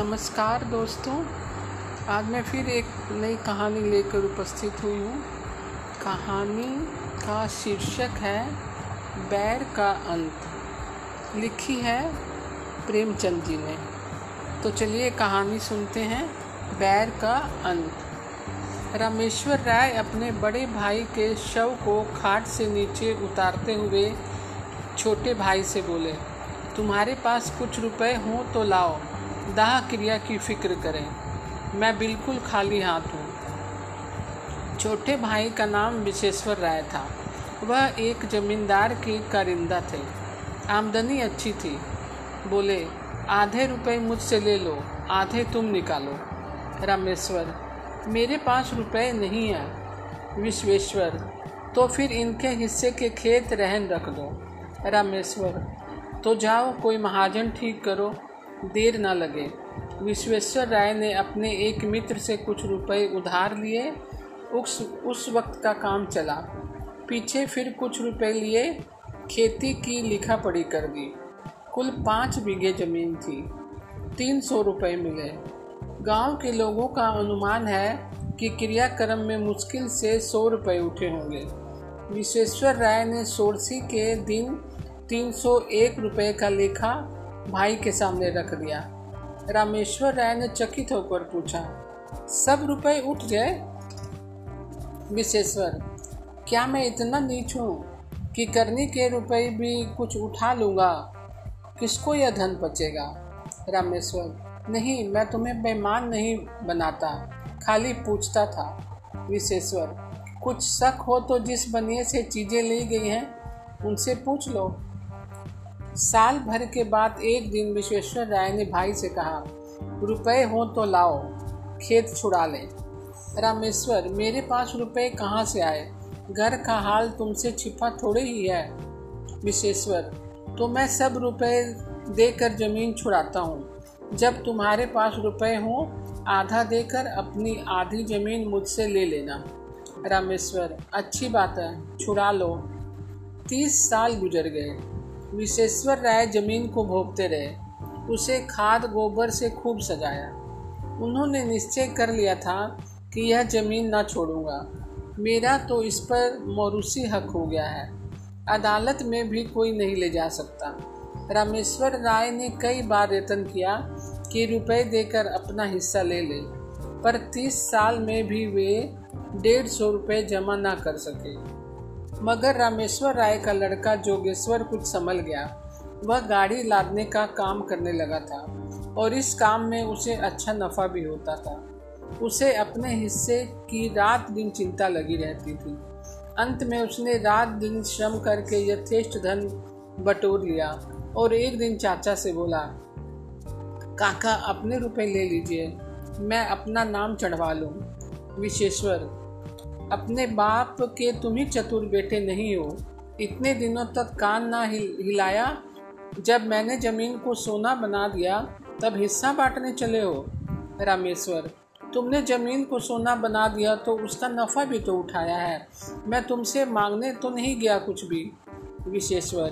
नमस्कार दोस्तों। आज मैं फिर एक नई कहानी लेकर उपस्थित हुई हूँ। कहानी का शीर्षक है, बैर का अंत। लिखी है प्रेमचंद जी ने। तो चलिए कहानी सुनते हैं, बैर का अंत। रामेश्वर राय अपने बड़े भाई के शव को खाट से नीचे उतारते हुए छोटे भाई से बोले, तुम्हारे पास कुछ रुपए हों तो लाओ। दाह क्रिया की फ़िक्र करें। मैं बिल्कुल खाली हाथ हूँ। छोटे भाई का नाम विशेश्वर राय था। वह एक जमींदार के कारिंदा थे। आमदनी अच्छी थी। बोले, आधे रुपए मुझसे ले लो, आधे तुम निकालो। रामेश्वर, मेरे पास रुपए नहीं है। विश्वेश्वर तो फिर इनके हिस्से के खेत रहन रख दो। रामेश्वर तो जाओ, कोई महाजन ठीक करो। देर न लगे। विश्वेश्वर राय ने अपने एक मित्र से कुछ रुपए उधार लिए। उस उस वक्त का काम चला। पीछे फिर कुछ रुपए लिए। खेती की लिखा पढ़ी कर दी। कुल पाँच बीघे ज़मीन थी। तीन सौ रुपये मिले। गाँव के लोगों का अनुमान है कि क्रियाक्रम में मुश्किल से सौ रुपये उठे होंगे। विश्वेश्वर राय ने सोरसी के दिन तीन सौ एक रुपये का लेखा भाई के सामने रख दिया। रामेश्वर राय ने चकित होकर पूछा, सब रुपए उठ गए? विशेश्वर क्या मैं इतना नीच हूँ कि करनी के रुपए भी कुछ उठा लूँगा? किसको यह धन बचेगा रामेश्वर, नहीं, मैं तुम्हें बेमान नहीं बनाता, खाली पूछता था। विशेश्वर कुछ शक हो तो जिस बनिए से चीज़ें ली गई हैं, उनसे पूछ लो। साल भर के बाद एक दिन विश्वेश्वर राय ने भाई से कहा, रुपए हो तो लाओ, खेत छुड़ा लें। रामेश्वर, मेरे पास रुपए कहाँ से आए? घर का हाल तुमसे छिपा थोड़े ही है। विशेश्वर तो मैं सब रुपए देकर ज़मीन छुड़ाता हूँ। जब तुम्हारे पास रुपए हो, आधा देकर अपनी आधी ज़मीन मुझसे ले लेना। रामेश्वर, अच्छी बात है, छुड़ा लो। तीस साल गुजर गए। विशेश्वर राय ज़मीन को भोगते रहे, उसे खाद गोबर से खूब सजाया। उन्होंने निश्चय कर लिया था कि यह ज़मीन ना छोड़ूँगा। मेरा तो इस पर मौरूसी हक हो गया है। अदालत में भी कोई नहीं ले जा सकता। रामेश्वर राय ने कई बार यत्न किया कि रुपए देकर अपना हिस्सा ले ले, पर तीस साल में भी वे डेढ़ सौ रुपये जमा ना कर सके। मगर रामेश्वर राय का लड़का जोगेश्वर कुछ संभल गया। वह गाड़ी लादने का काम करने लगा था और इस काम में उसे अच्छा नफ़ा भी होता था। उसे अपने हिस्से की रात दिन चिंता लगी रहती थी। अंत में उसने रात दिन श्रम करके यथेष्ट धन बटोर लिया और एक दिन चाचा से बोला, काका, अपने रुपए ले लीजिए, मैं अपना नाम चढ़वा लूँ। विशेश्वर अपने बाप के तुम ही चतुर बेटे नहीं हो। इतने दिनों तक कान ना हिलाया। जब मैंने ज़मीन को सोना बना दिया, तब हिस्सा बांटने चले हो, रामेश्वर। तुमने ज़मीन को सोना बना दिया तो उसका नफ़ा भी तो उठाया है। मैं तुमसे मांगने तो नहीं गया कुछ भी, विशेश्वर।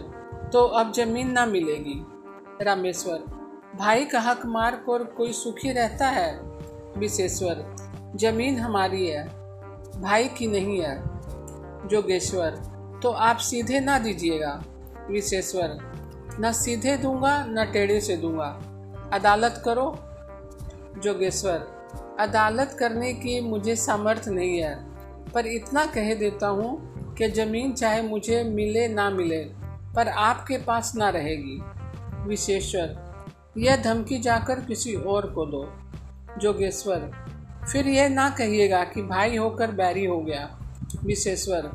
तो अब ज़मीन ना मिलेगी, रामेश्वर। भाई का हक मार कर कोई सुखी रहता है, विशेश्वर। ज़मीन हमारी है। भाई की नहीं है, जोगेश्वर तो आप सीधे ना दीजिएगा, विशेश्वर। न सीधे दूँगा, न टेढ़े से दूँगा। अदालत करो, जोगेश्वर। अदालत करने की मुझे सामर्थ्य नहीं है, पर इतना कह देता हूँ कि ज़मीन चाहे मुझे मिले ना मिले, पर आपके पास ना रहेगी। विशेश्वर, यह धमकी जाकर किसी और को दो। जोगेश्वर फिर यह ना कहिएगा कि भाई होकर बैरी हो गया, विशेश्वर।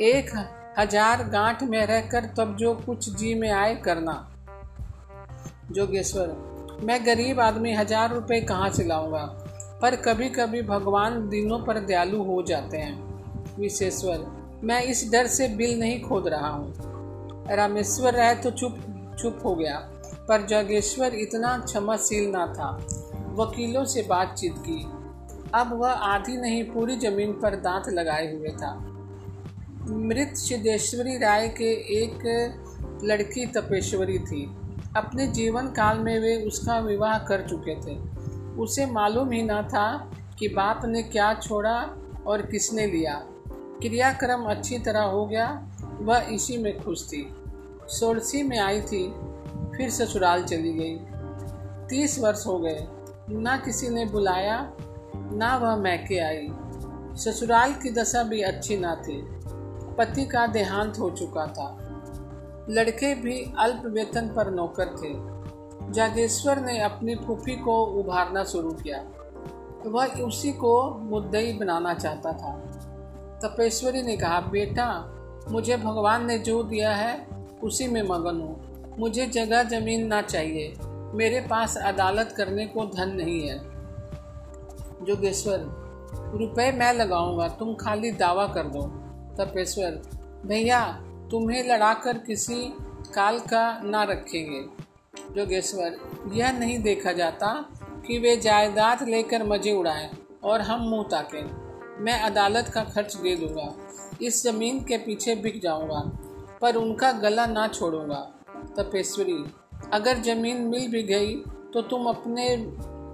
एक हज़ार गांठ में रहकर तब जो कुछ जी में आए करना। जोगेश्वर, मैं गरीब आदमी हज़ार रुपए कहाँ से लाऊँगा? पर कभी कभी भगवान दिनों पर दयालु हो जाते हैं। विशेश्वर, मैं इस डर से बिल नहीं खोद रहा हूँ। रामेश्वर राय तो चुप चुप हो गया, पर जोगेश्वर इतना क्षमाशील ना था। वकीलों से बातचीत की। अब वह आधी नहीं, पूरी ज़मीन पर दांत लगाए हुए था। मृत सिद्धेश्वरी राय के एक लड़की तपेश्वरी थी। अपने जीवन काल में वे उसका विवाह कर चुके थे। उसे मालूम ही ना था कि बाप ने क्या छोड़ा और किसने लिया। क्रियाक्रम अच्छी तरह हो गया, वह इसी में खुश थी। सोलसी में आई थी, फिर ससुराल चली गई। तीस वर्ष हो गए। ना किसी ने बुलाया ना वह मैके आई। ससुराल की दशा भी अच्छी ना थी। पति का देहांत हो चुका था। लड़के भी अल्प वेतन पर नौकर थे। जागेश्वर ने अपनी फूफी को उभारना शुरू किया। वह उसी को मुद्दई बनाना चाहता था। तपेश्वरी ने कहा, बेटा, मुझे भगवान ने जो दिया है, उसी में मगन हूँ। मुझे जगह ज़मीन ना चाहिए। मेरे पास अदालत करने को धन नहीं है। जोगेश्वर, रुपए मैं लगाऊँगा, तुम खाली दावा कर दो। तपेश्वर, भैया, तुम्हें लड़ाकर किसी काल का ना रखेंगे। जोगेश्वर, यह नहीं देखा जाता कि वे जायदाद लेकर मज़े उड़ाएँ और हम मुँह ताकें। मैं अदालत का खर्च दे दूँगा, इस ज़मीन के पीछे बिक जाऊँगा, पर उनका गला ना छोड़ूँगा। तपेश्वरी, अगर ज़मीन मिल भी गई तो तुम अपने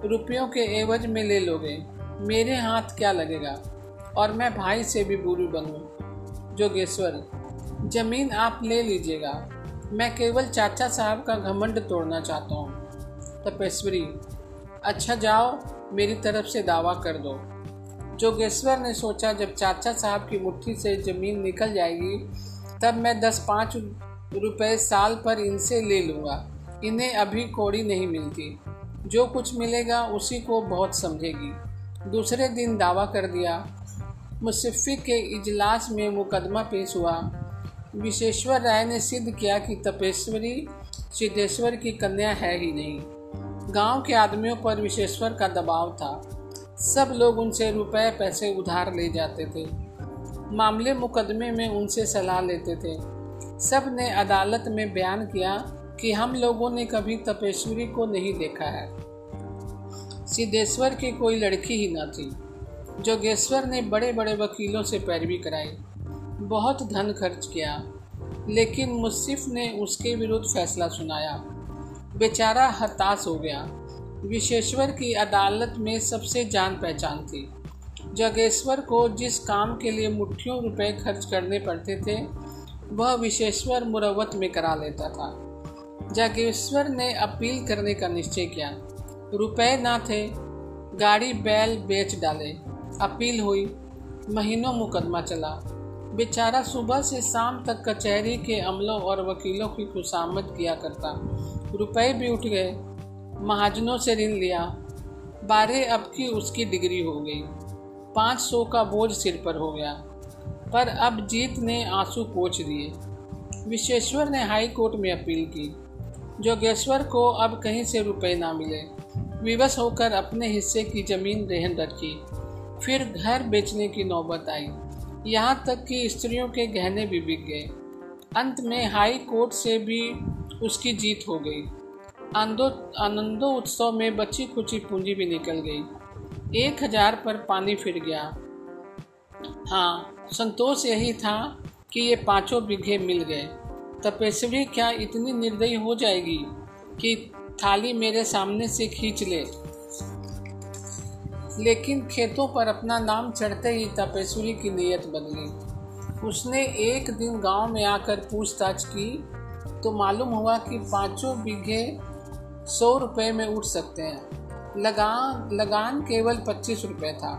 रुपयों के एवज में ले लोगे। मेरे हाथ क्या लगेगा? और मैं भाई से भी बुरी बनूं। जोगेश्वर, ज़मीन आप ले लीजिएगा। मैं केवल चाचा साहब का घमंड तोड़ना चाहता हूँ। तपेश्वरी अच्छा जाओ, मेरी तरफ़ से दावा कर दो। जोगेश्वर ने सोचा, जब चाचा साहब की मुट्ठी से ज़मीन निकल जाएगी, तब मैं दस पाँच रुपए साल पर इनसे ले लूँगा। इन्हें अभी कोड़ी नहीं मिलती। जो कुछ मिलेगा उसी को बहुत समझेगी। दूसरे दिन दावा कर दिया मुसफ़ी के इजलास में मुकदमा पेश हुआ। विशेश्वर राय ने सिद्ध किया कि तपेश्वरी सिद्धेश्वर की कन्या है ही नहीं। गाँव के आदमियों पर विशेश्वर का दबाव था। सब लोग उनसे रुपए पैसे उधार ले जाते थे। मामले मुकदमे में उनसे सलाह लेते थे। सबने अदालत में बयान किया कि हम लोगों ने कभी तपेश्वरी को नहीं देखा है। सिद्धेश्वर की कोई लड़की ही न थी। जोगेश्वर ने बड़े बड़े वकीलों से पैरवी कराई। बहुत धन खर्च किया, लेकिन मुसिफ ने उसके विरुद्ध फैसला सुनाया। बेचारा हताश हो गया। विशेश्वर की अदालत में सबसे जान पहचान थी। जगेश्वर को जिस काम के लिए मुट्ठियों रुपए खर्च करने पड़ते थे, वह विशेश्वर मुरवत में करा लेता था। जागेश्वर ने अपील करने का निश्चय किया। रुपए ना थे, गाड़ी बैल बेच डाले। अपील हुई, महीनों मुकदमा चला। बेचारा सुबह से शाम तक कचहरी के अमलों और वकीलों की खुशामद किया करता। रुपए भी उठ गए, महाजनों से ऋण लिया। बारह अब की उसकी डिग्री हो गई। पाँच सौ का बोझ सिर पर हो गया। पर अब जीत ने आँसू पोछ दिए। विश्वेश्वर ने हाई कोर्ट में अपील की। जोगेश्वर को अब कहीं से रुपए ना मिले। विवश होकर अपने हिस्से की ज़मीन रहन रखी। फिर घर बेचने की नौबत आई। यहाँ तक कि स्त्रियों के गहने भी बिक गए। अंत में हाई कोर्ट से भी उसकी जीत हो गई। आनंदो आनंदो उत्सव में बची कुची पूंजी भी निकल गई। एक हज़ार पर पानी फिर गया। हाँ संतोष यही था कि ये पाँचों बीघे मिल गए। तपेश्वरी, क्या इतनी निर्दयी हो जाएगी कि थाली मेरे सामने से खींच ले? लेकिन खेतों पर अपना नाम चढ़ते ही तपेश्वरी की नीयत बदली उसने एक दिन गाँव में आकर पूछताछ की तो मालूम हुआ कि पाँचों बीघे सौ रुपये में उठ सकते हैं। लगान लगान केवल पच्चीस रुपये था,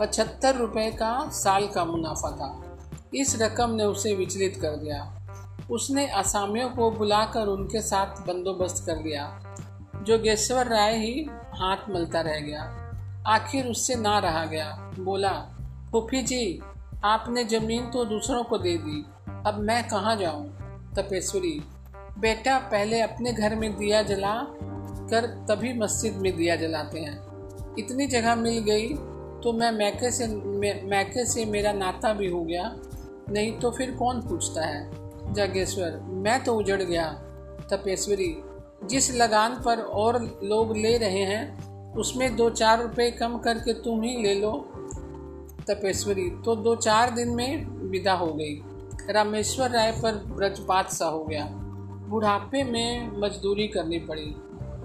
पचहत्तर रुपये का साल का मुनाफा था। इस रकम ने उसे विचलित कर दिया। उसने असामियों को बुलाकर उनके साथ बंदोबस्त कर दिया जोगेश्वर राय ही हाथ मलता रह गया। आखिर उससे ना रहा गया। बोला, फूफी जी, आपने ज़मीन तो दूसरों को दे दी, अब मैं कहाँ जाऊँ? तपेश्वरी, बेटा, पहले अपने घर में दिया जला कर तभी मस्जिद में दिया जलाते हैं। इतनी जगह मिल गई तो मैं मैके से मैके से मेरा नाता भी हो गया, नहीं तो फिर कौन पूछता है? जागेश्वर, मैं तो उजड़ गया, तपेश्वरी। जिस लगान पर और लोग ले रहे हैं, उसमें दो चार रुपए कम करके तुम ही ले लो। तपेश्वरी तो दो चार दिन में विदा हो गई। रामेश्वर राय पर ब्रजपात सा हो गया। बुढ़ापे में मजदूरी करनी पड़ी।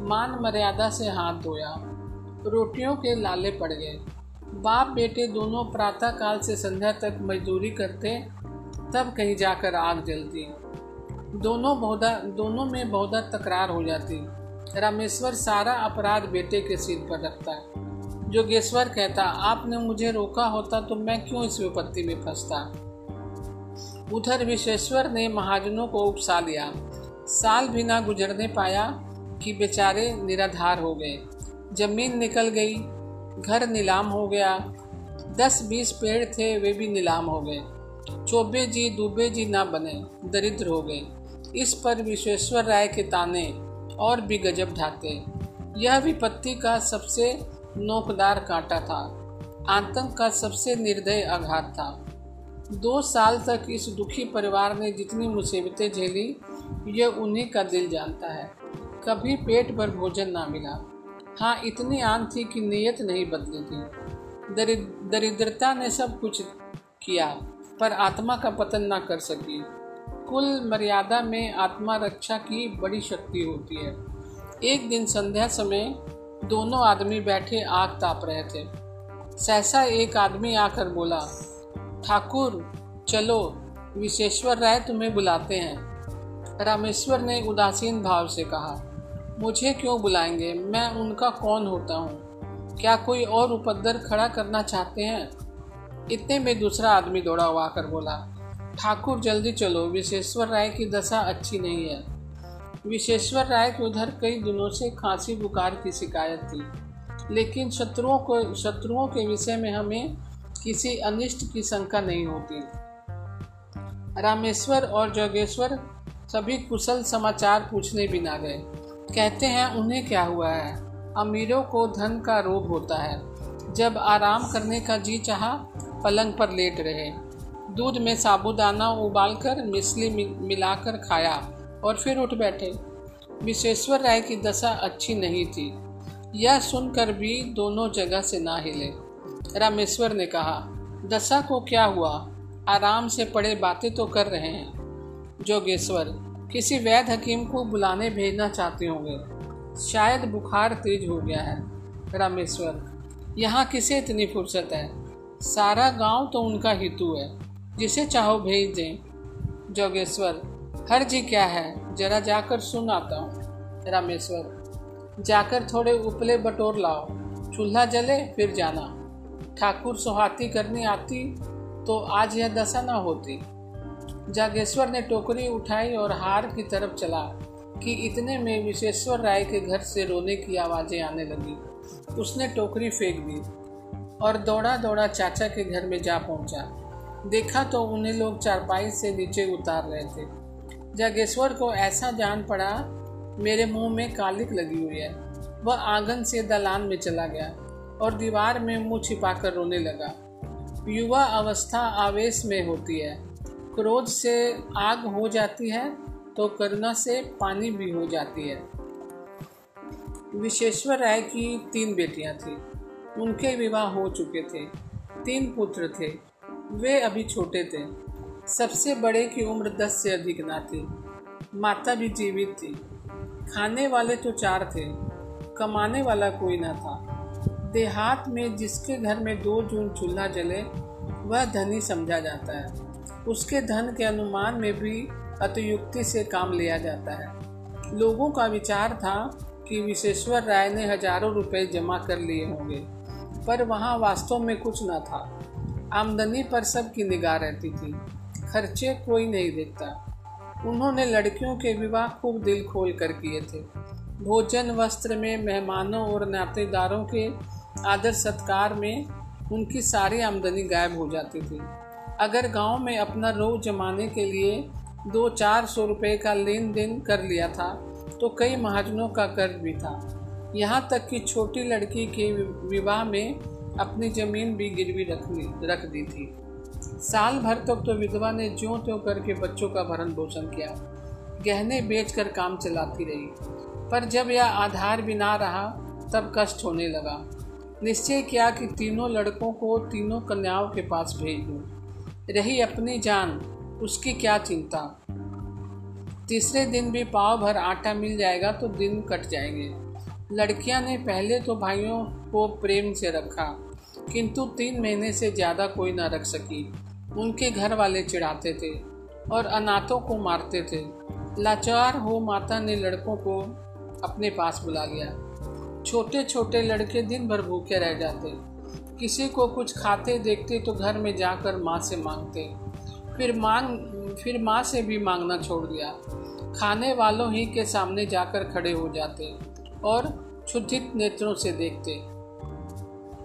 मान मर्यादा से हाथ धोया। रोटियों के लाले पड़ गए। बाप बेटे दोनों प्रातः काल से संध्या तक मजदूरी करते तब कहीं जाकर आग जलती। दोनों बहुधा, दोनों में बहुधा तकरार हो जाती। रामेश्वर सारा अपराध बेटे के सिर पर रखता। जोगेश्वर कहता, आपने मुझे रोका होता तो मैं क्यों इस विपत्ति में फंसता? उधर विश्वेश्वर ने महाजनों को उपसा लिया। साल भी ना गुजरने पाया कि बेचारे निराधार हो गए। ज़मीन निकल गई, घर नीलाम हो गया। दस बीस पेड़ थे, वे भी नीलाम हो गए। चौबे जी दुबे जी ना बने, दरिद्र हो गए। इस पर विश्वेश्वर राय के ताने और भी गजब ढाते यह विपत्ति का सबसे नोकदार कांटा था। आतंक का सबसे निर्दय आघात था। दो साल तक इस दुखी परिवार ने जितनी मुसीबतें झेली, यह उन्हीं का दिल जानता है। कभी पेट भर भोजन ना मिला। हाँ इतनी आन थी कि नीयत नहीं बदली थी। दरिद्रता ने सब कुछ किया। पर आत्मा का पतन ना कर सकी। कुल मर्यादा में आत्मा रक्षा की बड़ी शक्ति होती है। एक दिन संध्या समय दोनों आदमी बैठे आग ताप रहे थे। सहसा एक आदमी आकर बोला, ठाकुर, चलो, विशेश्वर राय तुम्हें बुलाते हैं। रामेश्वर ने उदासीन भाव से कहा, मुझे क्यों बुलाएँगे? मैं उनका कौन होता हूँ? क्या कोई और उपद्र खड़ा करना चाहते हैं? इतने में दूसरा आदमी दौड़ा हुआ आकर बोला, ठाकुर, जल्दी चलो, विशेश्वर राय की दशा अच्छी नहीं है। विशेश्वर राय के उधर कई दिनों से खांसी, बुखार की शिकायत थी। लेकिन शत्रुओं को, शत्रुओं के विषय में हमें किसी अनिष्ट की शंका नहीं होती। रामेश्वर और जोगेश्वर सभी कुशल समाचार पूछने भी ना गए। कहते हैं, उन्हें क्या हुआ है? अमीरों को धन का रोग होता है। जब आराम करने का जी चाहा पलंग पर लेट रहे। दूध में साबुदाना उबालकर मिसली मिलाकर खाया और फिर उठ बैठे। विश्वेश्वर राय की दशा अच्छी नहीं थी। यह सुनकर भी दोनों जगह से ना हिले। रामेश्वर ने कहा, दशा को क्या हुआ? आराम से पड़े बातें तो कर रहे हैं। जोगेश्वर, किसी वैध हकीम को बुलाने भेजना चाहते होंगे। शायद बुखार तेज हो गया है। रामेश्वर, यहाँ किसे इतनी फुर्सत है? सारा गाँव तो उनका हितू है, जिसे चाहो भेज दें। जोगेश्वर, हर जी क्या है, जरा जाकर सुन आता हूँ। रामेश्वर, जाकर थोड़े उपले बटोर लाओ, चूल्हा जले, फिर जाना। ठाकुर सुहाती करनी आती तो आज यह दशा न होती। जागेश्वर ने टोकरी उठाई और हार की तरफ़ चला, कि इतने में विशेश्वर राय के घर से रोने की आवाज़ें आने लगी। उसने टोकरी फेंक दी। और दौड़ा दौड़ा चाचा के घर में जा पहुँचा। देखा तो उन्हें लोग चारपाई से नीचे उतार रहे थे। जागेश्वर को ऐसा जान पड़ा, मेरे मुँह में कालिक लगी हुई है। वह आँगन से दलान में चला गया और दीवार में मुँह छिपाकर रोने लगा। युवा अवस्था आवेश में होती है। क्रोध से आग हो जाती है तो करुणा से पानी भी हो जाती है। विशेश्वर राय की तीन बेटियाँ थीं। उनके विवाह हो चुके थे। तीन पुत्र थे। वे अभी छोटे थे। सबसे बड़े की उम्र दस से अधिक ना थी। माता भी जीवित थी। खाने वाले तो चार थे। कमाने वाला कोई ना था। देहात में जिसके घर में दो जून चूल्हा जले, वह धनी समझा जाता है। उसके धन के अनुमान में भी अतियुक्ति से काम लिया जाता है। लोगों का विचार था कि विशेश्वर राय ने हज़ारों रुपए जमा कर लिए होंगे। पर वहाँ वास्तव में कुछ न था। आमदनी पर सबकी निगाह रहती थी। खर्चे कोई नहीं देखता। उन्होंने लड़कियों के विवाह खूब दिल खोल कर किए थे। भोजन, वस्त्र में मेहमानों और नातेदारों के आदर सत्कार में उनकी सारी आमदनी गायब हो जाती थी। अगर गाँव में अपना रोज जमाने के लिए दो चार सौ रुपये का लेन देन कर लिया था तो कई महाजनों का कर्ज भी था। यहाँ तक कि छोटी लड़की के विवाह में अपनी ज़मीन भी गिरवी रख ली रख दी थी। साल भर तक तो विधवा ने ज्यों त्यों करके बच्चों का भरण पोषण किया। गहने बेचकर काम चलाती रही। पर जब यह आधार भी ना रहा, तब कष्ट होने लगा। निश्चय किया कि तीनों लड़कों को तीनों कन्याओं के पास भेज दूँ। रही अपनी जान, उसकी क्या चिंता? तीसरे दिन भी पाव भर आटा मिल जाएगा तो दिन कट जाएँगे। लड़कियाँ ने पहले तो भाइयों को प्रेम से रखा, किंतु तीन महीने से ज़्यादा कोई ना रख सकी। उनके घर वाले चिढ़ाते थे और अनाथों को मारते थे। लाचार हो माता ने लड़कों को अपने पास बुला लिया। छोटे छोटे लड़के दिन भर भूखे रह जाते। किसी को कुछ खाते देखते तो घर में जाकर माँ से मांगते। फिर मांग, फिर माँ से भी मांगना छोड़ दिया। खाने वालों ही के सामने जाकर खड़े हो जाते। और क्षुधित नेत्रों से देखते।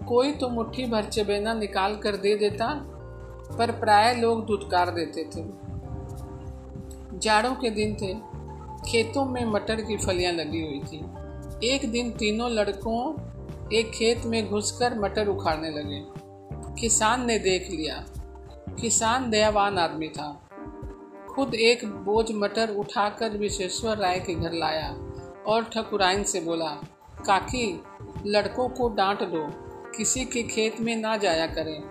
कोई तो मुट्ठी भर चबेना निकाल कर दे देता, पर प्राय लोग दुत्कार देते थे। जाड़ों के दिन थे, खेतों में मटर की फलियाँ लगी हुई थी। एक दिन तीनों लड़कों एक खेत में घुसकर मटर उखाड़ने लगे। किसान ने देख लिया, किसान दयावान आदमी था। खुद एक बोझ मटर उठाकर विश्वेश्वर राय के घर लाया। और ठकुराइन से बोला, काकी, लड़कों को डांट दो। किसी के खेत में ना जाया करें।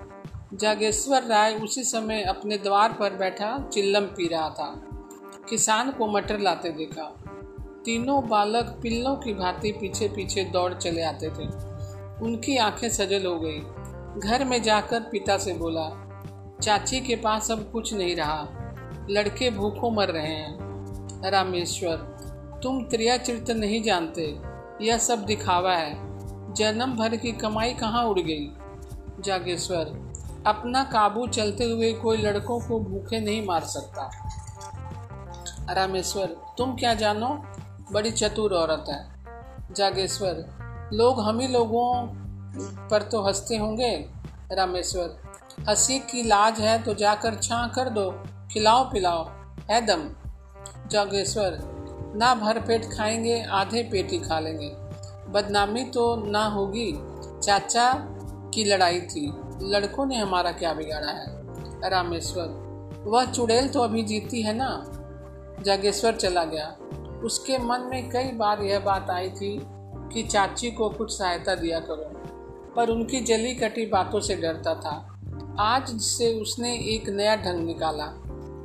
जागेश्वर राय उसी समय अपने द्वार पर बैठा चिल्लम पी रहा था। किसान को मटर लाते देखा। तीनों बालक पिल्लों की भांति पीछे पीछे दौड़ चले आते थे। उनकी आँखें सजल हो गई। घर में जाकर पिता से बोला, चाची के पास अब कुछ नहीं रहा। लड़के भूखों मर रहे हैं। रामेश्वर तुम त्रियाचरित्र नहीं जानते। यह सब दिखावा है। जन्म भर की कमाई कहाँ उड़ गई? जागेश्वर, अपना काबू चलते हुए कोई लड़कों को भूखे नहीं मार सकता। रामेश्वर, तुम क्या जानो? बड़ी चतुर औरत है। जागेश्वर, लोग हम ही लोगों पर तो हँसते होंगे। रामेश्वर, हँसी की लाज है तो जाकर छा कर दो। खिलाओ पिलाओ, है दम। जागेश्वर ना भर पेट खाएँगे, आधे पेट ही खा लेंगे। बदनामी तो ना होगी। चाचा की लड़ाई थी। लड़कों ने हमारा क्या बिगाड़ा है? रामेश्वर, वह चुड़ैल तो अभी जीती है ना? जागेश्वर चला गया। उसके मन में कई बार यह बात आई थी कि चाची को कुछ सहायता दिया करो, पर उनकी जली कटी बातों से डरता था। आज से उसने एक नया ढंग निकाला।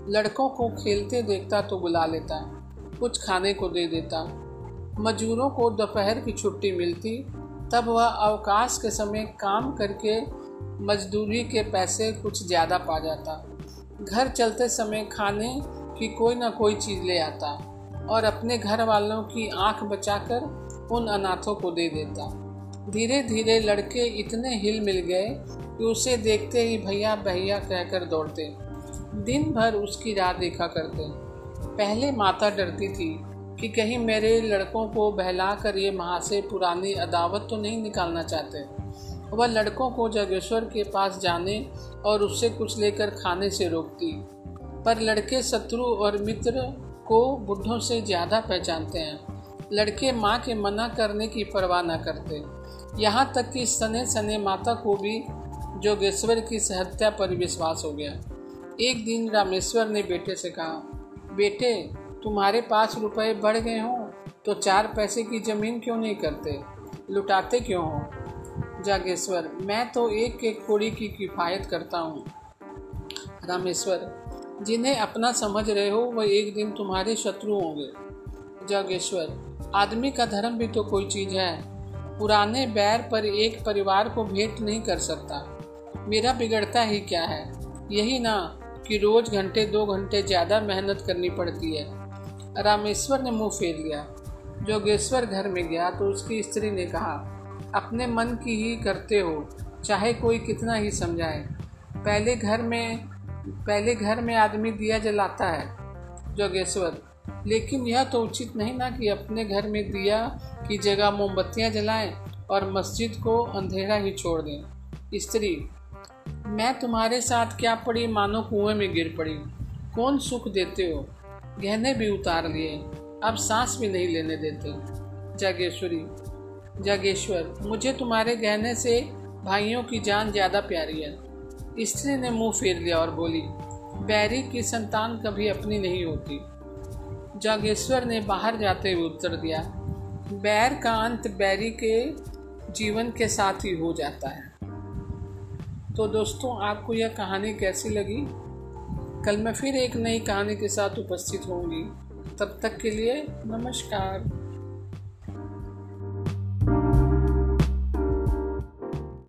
लड़कों को खेलते देखता तो बुला लेता कुछ खाने को दे देता। मजदूरों को दोपहर की छुट्टी मिलती, तब वह अवकाश के समय काम करके मजदूरी के पैसे कुछ ज़्यादा पा जाता। घर चलते समय खाने की कोई ना कोई चीज़ ले आता और अपने घर वालों की आँख बचाकर उन अनाथों को दे देता। धीरे धीरे लड़के इतने हिल मिल गए कि उसे देखते ही भैया भैया कहकर दौड़ते। दिन भर उसकी राह देखा करते। पहले माता डरती थी कि कहीं मेरे लड़कों को बहला कर ये महाशय पुरानी अदावत तो नहीं निकालना चाहते। वह लड़कों को जागेश्वर के पास जाने और उससे कुछ लेकर खाने से रोकती। पर लड़के शत्रु और मित्र को बुढ़ों से ज़्यादा पहचानते हैं। लड़के माँ के मना करने की परवाह न करते। यहाँ तक कि सने सने माता को भी जोगेश्वर की सहत्या पर विश्वास हो गया। एक दिन रामेश्वर ने बेटे से कहा बेटे, तुम्हारे पास रुपए बढ़ गए हों तो चार पैसे की ज़मीन क्यों नहीं करते? लुटाते क्यों हो? जागेश्वर, मैं तो एक एक कोड़ी की किफ़ायत करता हूँ। रामेश्वर, जिन्हें अपना समझ रहे हो, वह एक दिन तुम्हारे शत्रु होंगे। जागेश्वर, आदमी का धर्म भी तो कोई चीज़ है। पुराने बैर पर एक परिवार को भेंट नहीं कर सकता। मेरा बिगड़ता ही क्या है? यही ना कि रोज घंटे, दो घंटे ज़्यादा मेहनत करनी पड़ती है। रामेश्वर ने मुँह फेर लिया। जोगेश्वर घर में गया तो उसकी स्त्री ने कहा, अपने मन की ही करते हो, चाहे कोई कितना ही समझाए। पहले घर में, पहले घर में आदमी दिया जलाता है, जोगेश्वर। लेकिन यह तो उचित नहीं ना कि अपने घर में दिया की जगह मोमबत्तियाँ जलाएँ और मस्जिद को अंधेरा ही छोड़ दें। स्त्री मैं तुम्हारे साथ क्या पड़ी मानो कुएँ में गिर पड़ी? कौन सुख देते हो? गहने भी उतार लिए। अब सांस भी नहीं लेने देते। जागेश्वरी, जागेश्वर, मुझे तुम्हारे गहने से भाइयों की जान ज़्यादा प्यारी है। स्त्री ने मुँह फेर लिया और बोली, बैरी की संतान कभी अपनी नहीं होती। जागेश्वर ने बाहर जाते हुए उत्तर दिया, बैर का अंत बैरी के जीवन के साथ ही हो जाता है। तो दोस्तों, आपको यह कहानी कैसी लगी? कल मैं फिर एक नई कहानी के साथ उपस्थित होंगी। तब तक के लिए नमस्कार।